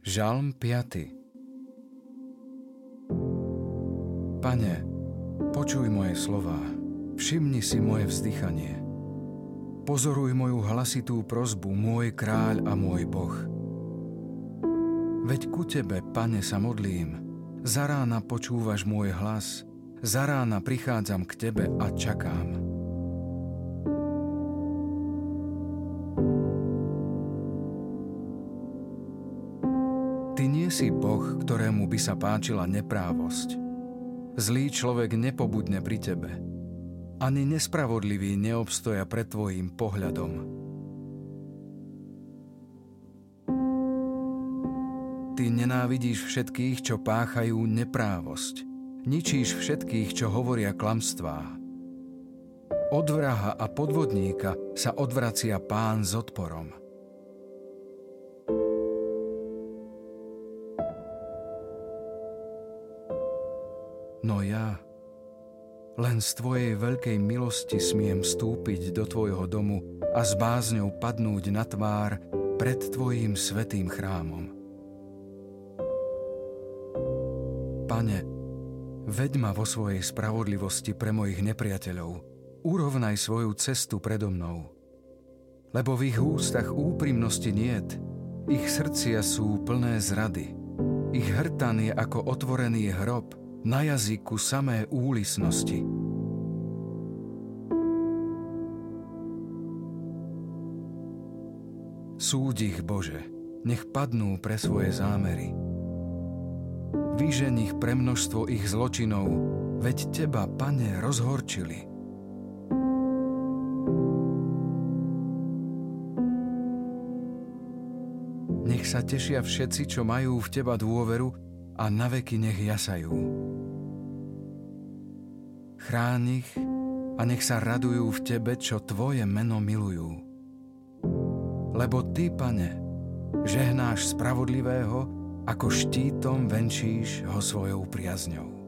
Žalm 5. Pane, počuj moje slová, všimni si moje vzdychanie. Pozoruj moju hlasitú prozbu, môj kráľ a môj Boh. Veď ku Tebe, Pane, sa modlím, za rána počúvaš môj hlas, za rána prichádzam k Tebe a čakám. Si Boh, ktorému by sa páčila neprávosť. Zlý človek nepobudne pri tebe. Ani nespravodlivý neobstoja pred tvojim pohľadom. Ty nenávidíš všetkých, čo páchajú neprávosť. Ničíš všetkých, čo hovoria klamstvá. Od vraha a podvodníka sa odvracia pán s odporom. No ja, len z Tvojej veľkej milosti smiem vstúpiť do Tvojho domu a s bázňou padnúť na tvár pred Tvojim svetým chrámom. Pane, veď ma vo svojej spravodlivosti pre mojich nepriateľov, urovnaj svoju cestu predo mnou. Lebo v ich ústach úprimnosti niet, ich srdcia sú plné zrady, ich hrtan je ako otvorený hrob, na jazyku samé úlisnosti. Súď ich, Bože, nech padnú pre svoje zámery. Vyžen ich pre množstvo ich zločinov, veď Teba, Pane, rozhorčili. Nech sa tešia všetci, čo majú v Teba dôveru a naveky nech jasajú. Chráň ich a nech sa radujú v Tebe, čo Tvoje meno milujú. Lebo Ty, Pane, žehnáš spravodlivého, ako štítom venčíš ho svojou priazňou.